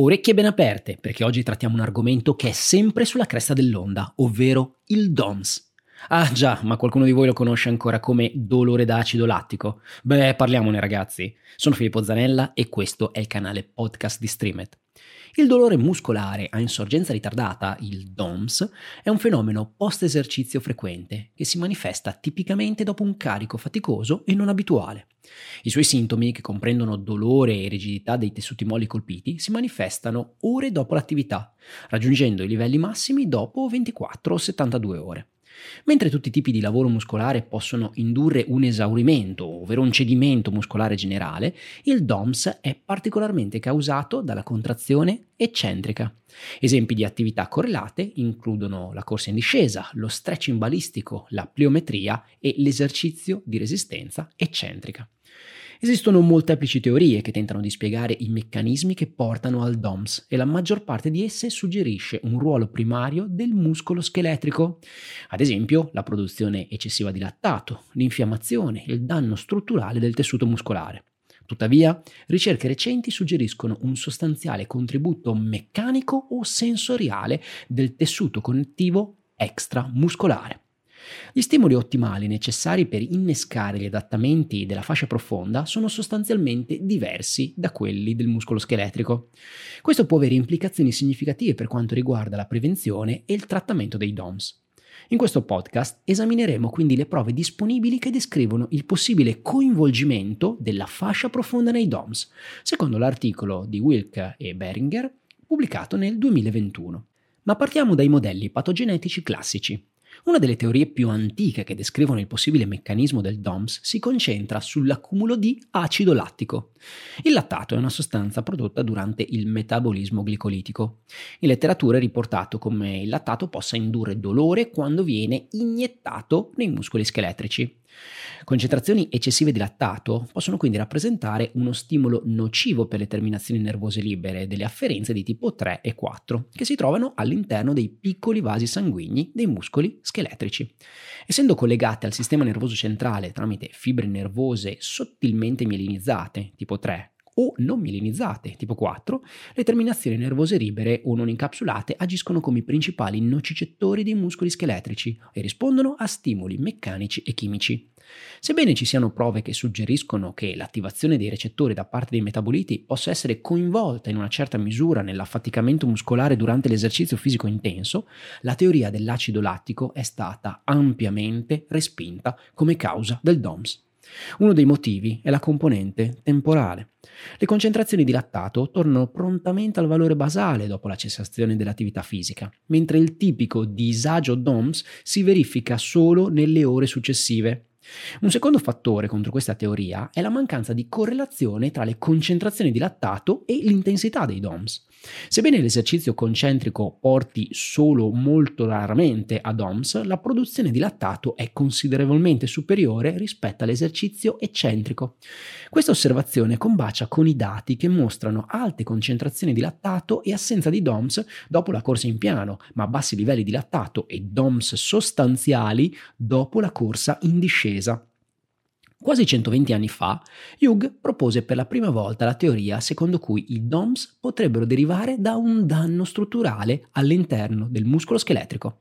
Orecchie ben aperte, perché oggi trattiamo un argomento che è sempre sulla cresta dell'onda, ovvero il DOMS. Ah già, ma qualcuno di voi lo conosce ancora come dolore da acido lattico? Beh, parliamone ragazzi. Sono Filippo Zanella e questo è il canale podcast di Streamet. Il dolore muscolare a insorgenza ritardata, il DOMS, è un fenomeno post-esercizio frequente che si manifesta tipicamente dopo un carico faticoso e non abituale. I suoi sintomi, che comprendono dolore e rigidità dei tessuti molli colpiti, si manifestano ore dopo l'attività, raggiungendo i livelli massimi dopo 24 o 72 ore. Mentre tutti i tipi di lavoro muscolare possono indurre un esaurimento, ovvero un cedimento muscolare generale, il DOMS è particolarmente causato dalla contrazione eccentrica. Esempi di attività correlate includono la corsa in discesa, lo stretching balistico, la pliometria e l'esercizio di resistenza eccentrica. Esistono molteplici teorie che tentano di spiegare i meccanismi che portano al DOMS e la maggior parte di esse suggerisce un ruolo primario del muscolo scheletrico, ad esempio la produzione eccessiva di lattato, l'infiammazione e il danno strutturale del tessuto muscolare. Tuttavia, ricerche recenti suggeriscono un sostanziale contributo meccanico o sensoriale del tessuto connettivo extramuscolare. Gli stimoli ottimali necessari per innescare gli adattamenti della fascia profonda sono sostanzialmente diversi da quelli del muscolo scheletrico. Questo può avere implicazioni significative per quanto riguarda la prevenzione e il trattamento dei DOMS. In questo podcast esamineremo quindi le prove disponibili che descrivono il possibile coinvolgimento della fascia profonda nei DOMS, secondo l'articolo di Wilk e Beringer pubblicato nel 2021. Ma partiamo dai modelli patogenetici classici. Una delle teorie più antiche che descrivono il possibile meccanismo del DOMS si concentra sull'accumulo di acido lattico. Il lattato è una sostanza prodotta durante il metabolismo glicolitico. In letteratura è riportato come il lattato possa indurre dolore quando viene iniettato nei muscoli scheletrici. Concentrazioni eccessive di lattato possono quindi rappresentare uno stimolo nocivo per le terminazioni nervose libere delle afferenze di tipo 3 e 4, che si trovano all'interno dei piccoli vasi sanguigni dei muscoli scheletrici. Essendo collegate al sistema nervoso centrale tramite fibre nervose sottilmente mielinizzate, tipo 3, o non mielinizzate, tipo 4, le terminazioni nervose libere o non incapsulate agiscono come i principali nocicettori dei muscoli scheletrici e rispondono a stimoli meccanici e chimici. Sebbene ci siano prove che suggeriscono che l'attivazione dei recettori da parte dei metaboliti possa essere coinvolta in una certa misura nell'affaticamento muscolare durante l'esercizio fisico intenso, la teoria dell'acido lattico è stata ampiamente respinta come causa del DOMS. Uno dei motivi è la componente temporale. Le concentrazioni di lattato tornano prontamente al valore basale dopo la cessazione dell'attività fisica, mentre il tipico disagio DOMS si verifica solo nelle ore successive. Un secondo fattore contro questa teoria è la mancanza di correlazione tra le concentrazioni di lattato e l'intensità dei DOMS. Sebbene l'esercizio concentrico porti solo molto raramente a DOMS, la produzione di lattato è considerevolmente superiore rispetto all'esercizio eccentrico. Questa osservazione combacia con i dati che mostrano alte concentrazioni di lattato e assenza di DOMS dopo la corsa in piano, ma bassi livelli di lattato e DOMS sostanziali dopo la corsa in discesa. Quasi 120 anni fa, Hugh propose per la prima volta la teoria secondo cui i DOMS potrebbero derivare da un danno strutturale all'interno del muscolo scheletrico.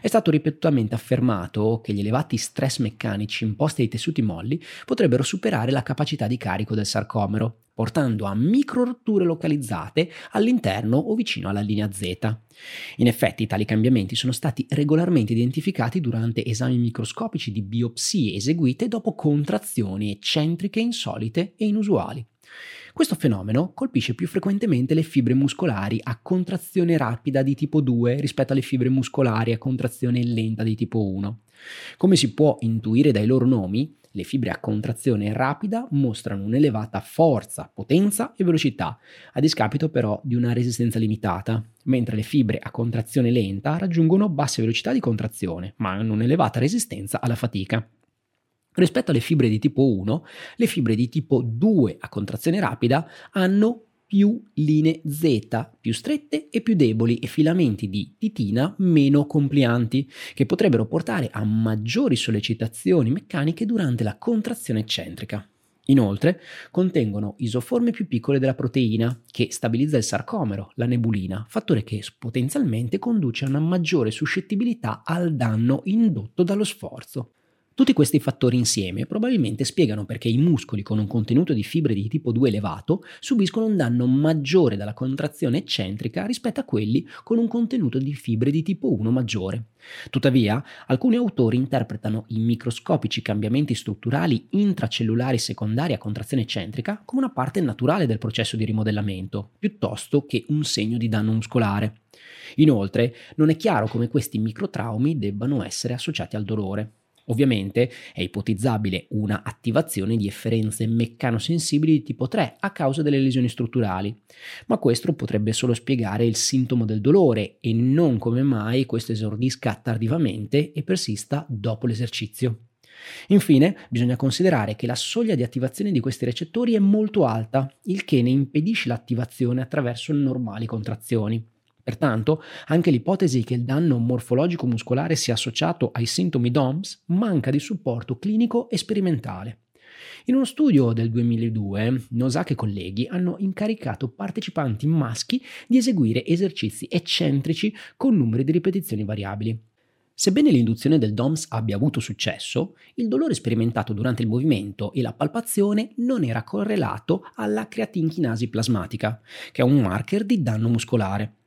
È stato ripetutamente affermato che gli elevati stress meccanici imposti ai tessuti molli potrebbero superare la capacità di carico del sarcomero, portando a microrotture localizzate all'interno o vicino alla linea Z. In effetti tali cambiamenti sono stati regolarmente identificati durante esami microscopici di biopsie eseguite dopo contrazioni eccentriche insolite e inusuali. Questo fenomeno colpisce più frequentemente le fibre muscolari a contrazione rapida di tipo 2 rispetto alle fibre muscolari a contrazione lenta di tipo 1. Come si può intuire dai loro nomi, le fibre a contrazione rapida mostrano un'elevata forza, potenza e velocità, a discapito però di una resistenza limitata, mentre le fibre a contrazione lenta raggiungono basse velocità di contrazione, ma hanno un'elevata resistenza alla fatica. Rispetto alle fibre di tipo 1, le fibre di tipo 2 a contrazione rapida hanno più linee Z più strette e più deboli e filamenti di titina meno complianti, che potrebbero portare a maggiori sollecitazioni meccaniche durante la contrazione eccentrica. Inoltre, contengono isoforme più piccole della proteina, che stabilizza il sarcomero, la nebulina, fattore che potenzialmente conduce a una maggiore suscettibilità al danno indotto dallo sforzo. Tutti questi fattori insieme probabilmente spiegano perché i muscoli con un contenuto di fibre di tipo 2 elevato subiscono un danno maggiore dalla contrazione eccentrica rispetto a quelli con un contenuto di fibre di tipo 1 maggiore. Tuttavia, alcuni autori interpretano i microscopici cambiamenti strutturali intracellulari secondari a contrazione eccentrica come una parte naturale del processo di rimodellamento, piuttosto che un segno di danno muscolare. Inoltre, non è chiaro come questi microtraumi debbano essere associati al dolore. Ovviamente è ipotizzabile una attivazione di efferenze meccanosensibili di tipo 3 a causa delle lesioni strutturali, ma questo potrebbe solo spiegare il sintomo del dolore e non come mai questo esordisca tardivamente e persista dopo l'esercizio. Infine, bisogna considerare che la soglia di attivazione di questi recettori è molto alta, il che ne impedisce l'attivazione attraverso normali contrazioni. Pertanto, anche l'ipotesi che il danno morfologico muscolare sia associato ai sintomi DOMS manca di supporto clinico e sperimentale. In uno studio del 2002, Nosaka e colleghi hanno incaricato partecipanti maschi di eseguire esercizi eccentrici con numeri di ripetizioni variabili. Sebbene l'induzione del DOMS abbia avuto successo, il dolore sperimentato durante il movimento e la palpazione non era correlato alla creatinchinasi plasmatica, che è un marker di danno muscolare.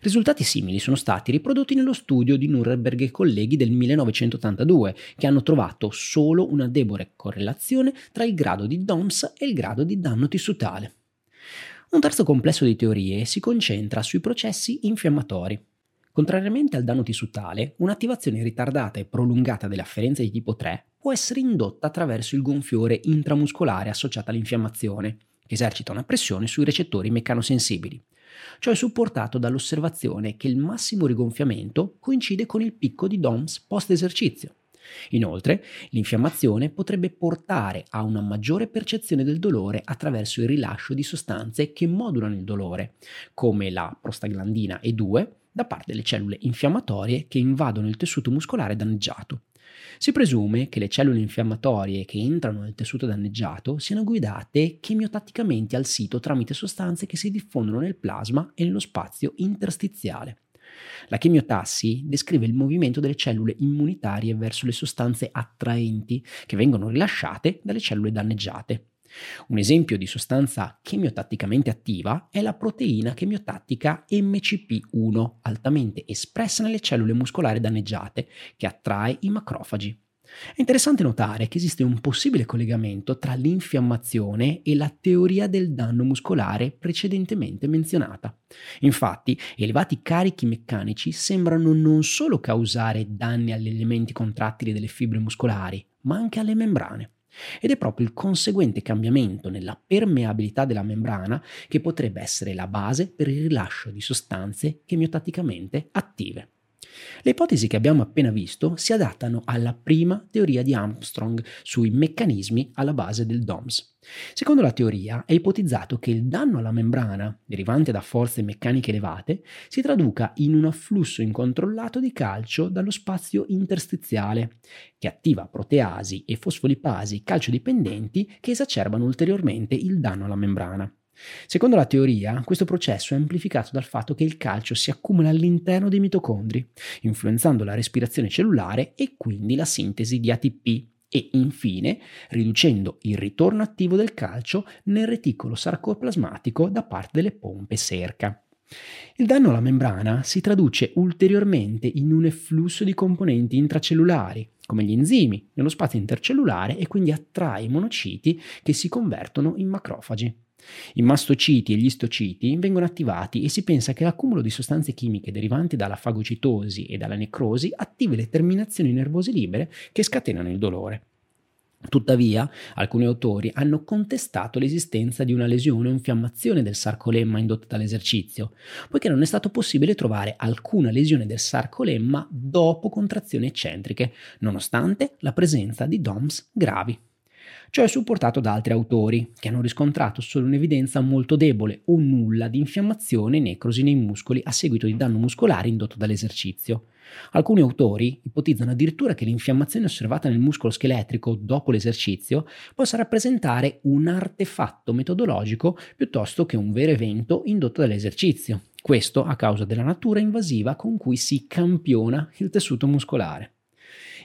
Risultati simili sono stati riprodotti nello studio di Nuremberg e colleghi del 1982, che hanno trovato solo una debole correlazione tra il grado di DOMS e il grado di danno tissutale. Un terzo complesso di teorie si concentra sui processi infiammatori. Contrariamente al danno tissutale, un'attivazione ritardata e prolungata dell'afferenza di tipo 3 può essere indotta attraverso il gonfiore intramuscolare associato all'infiammazione, che esercita una pressione sui recettori meccanosensibili. Ciò è supportato dall'osservazione che il massimo rigonfiamento coincide con il picco di DOMS post esercizio. Inoltre, l'infiammazione potrebbe portare a una maggiore percezione del dolore attraverso il rilascio di sostanze che modulano il dolore, come la prostaglandina E2, da parte delle cellule infiammatorie che invadono il tessuto muscolare danneggiato. Si presume che le cellule infiammatorie che entrano nel tessuto danneggiato siano guidate chemiotatticamente al sito tramite sostanze che si diffondono nel plasma e nello spazio interstiziale. La chemiotassi descrive il movimento delle cellule immunitarie verso le sostanze attraenti che vengono rilasciate dalle cellule danneggiate. Un esempio di sostanza chemiotatticamente attiva è la proteina chemiotattica MCP1, altamente espressa nelle cellule muscolari danneggiate, che attrae i macrofagi. È interessante notare che esiste un possibile collegamento tra l'infiammazione e la teoria del danno muscolare precedentemente menzionata. Infatti, elevati carichi meccanici sembrano non solo causare danni agli elementi contrattili delle fibre muscolari, ma anche alle membrane. Ed è proprio il conseguente cambiamento nella permeabilità della membrana che potrebbe essere la base per il rilascio di sostanze chemiotaticamente attive. Le ipotesi che abbiamo appena visto si adattano alla prima teoria di Armstrong sui meccanismi alla base del DOMS. Secondo la teoria è ipotizzato che il danno alla membrana, derivante da forze meccaniche elevate, si traduca in un afflusso incontrollato di calcio dallo spazio interstiziale, che attiva proteasi e fosfolipasi calciodipendenti che esacerbano ulteriormente il danno alla membrana. Secondo la teoria, questo processo è amplificato dal fatto che il calcio si accumula all'interno dei mitocondri, influenzando la respirazione cellulare e quindi la sintesi di ATP e infine riducendo il ritorno attivo del calcio nel reticolo sarcoplasmatico da parte delle pompe cerca. Il danno alla membrana si traduce ulteriormente in un efflusso di componenti intracellulari, come gli enzimi, nello spazio intercellulare e quindi attrae i monociti che si convertono in macrofagi. I mastociti e gli istociti vengono attivati e si pensa che l'accumulo di sostanze chimiche derivanti dalla fagocitosi e dalla necrosi attivi le terminazioni nervose libere che scatenano il dolore. Tuttavia, alcuni autori hanno contestato l'esistenza di una lesione o infiammazione del sarcolemma indotta dall'esercizio, poiché non è stato possibile trovare alcuna lesione del sarcolemma dopo contrazioni eccentriche, nonostante la presenza di DOMS gravi. Ciò è supportato da altri autori, che hanno riscontrato solo un'evidenza molto debole o nulla di infiammazione e necrosi nei muscoli a seguito di danno muscolare indotto dall'esercizio. Alcuni autori ipotizzano addirittura che l'infiammazione osservata nel muscolo scheletrico dopo l'esercizio possa rappresentare un artefatto metodologico piuttosto che un vero evento indotto dall'esercizio. Questo a causa della natura invasiva con cui si campiona il tessuto muscolare.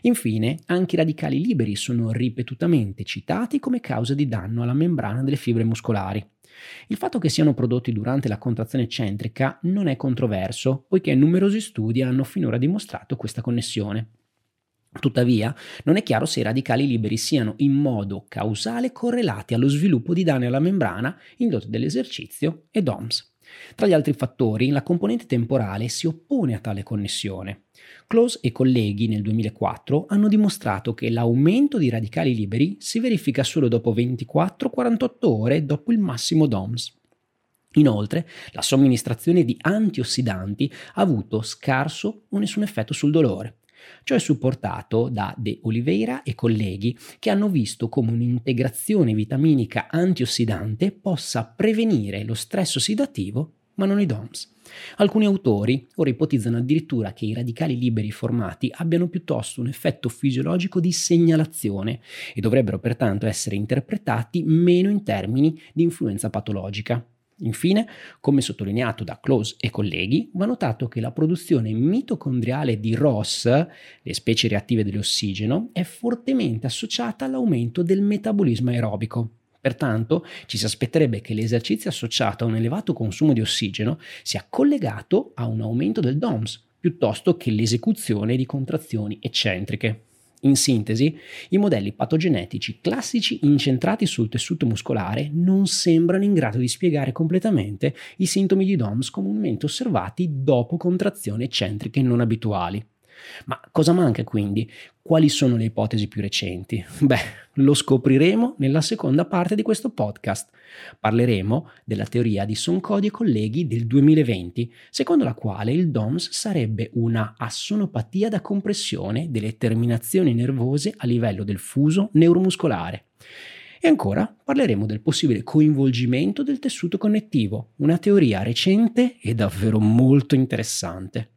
Infine, anche i radicali liberi sono ripetutamente citati come causa di danno alla membrana delle fibre muscolari. Il fatto che siano prodotti durante la contrazione eccentrica non è controverso, poiché numerosi studi hanno finora dimostrato questa connessione. Tuttavia, non è chiaro se i radicali liberi siano in modo causale correlati allo sviluppo di danni alla membrana indotto dall'esercizio e DOMS. Tra gli altri fattori, la componente temporale si oppone a tale connessione. Close e colleghi nel 2004 hanno dimostrato che l'aumento di radicali liberi si verifica solo dopo 24-48 ore dopo il massimo DOMS. Inoltre, la somministrazione di antiossidanti ha avuto scarso o nessun effetto sul dolore. Ciò è supportato da De Oliveira e colleghi che hanno visto come un'integrazione vitaminica antiossidante possa prevenire lo stress ossidativo ma non i DOMS. Alcuni autori ora ipotizzano addirittura che i radicali liberi formati abbiano piuttosto un effetto fisiologico di segnalazione e dovrebbero pertanto essere interpretati meno in termini di influenza patologica. Infine, come sottolineato da Close e colleghi, va notato che la produzione mitocondriale di ROS, le specie reattive dell'ossigeno, è fortemente associata all'aumento del metabolismo aerobico. Pertanto ci si aspetterebbe che l'esercizio associato a un elevato consumo di ossigeno sia collegato a un aumento del DOMS piuttosto che l'esecuzione di contrazioni eccentriche. In sintesi, i modelli patogenetici classici incentrati sul tessuto muscolare non sembrano in grado di spiegare completamente i sintomi di DOMS comunemente osservati dopo contrazioni eccentriche non abituali. Ma cosa manca quindi? Quali sono le ipotesi più recenti? Beh, lo scopriremo nella seconda parte di questo podcast. Parleremo della teoria di Soncodi e colleghi del 2020, secondo la quale il DOMS sarebbe una assonopatia da compressione delle terminazioni nervose a livello del fuso neuromuscolare. E ancora parleremo del possibile coinvolgimento del tessuto connettivo, una teoria recente e davvero molto interessante.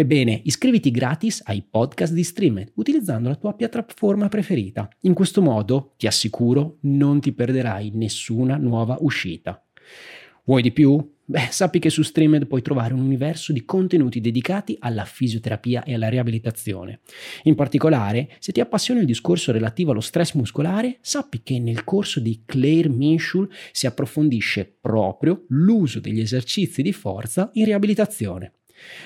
Ebbene, iscriviti gratis ai podcast di Streamed utilizzando la tua piattaforma preferita. In questo modo, ti assicuro, non ti perderai nessuna nuova uscita. Vuoi di più? Beh, sappi che su Streamed puoi trovare un universo di contenuti dedicati alla fisioterapia e alla riabilitazione. In particolare, se ti appassiona il discorso relativo allo stress muscolare, sappi che nel corso di Claire Minshul si approfondisce proprio l'uso degli esercizi di forza in riabilitazione.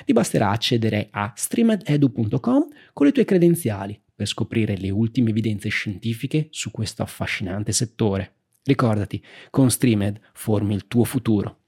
Ti basterà accedere a streamededu.com con le tue credenziali per scoprire le ultime evidenze scientifiche su questo affascinante settore. Ricordati, con Streamed formi il tuo futuro.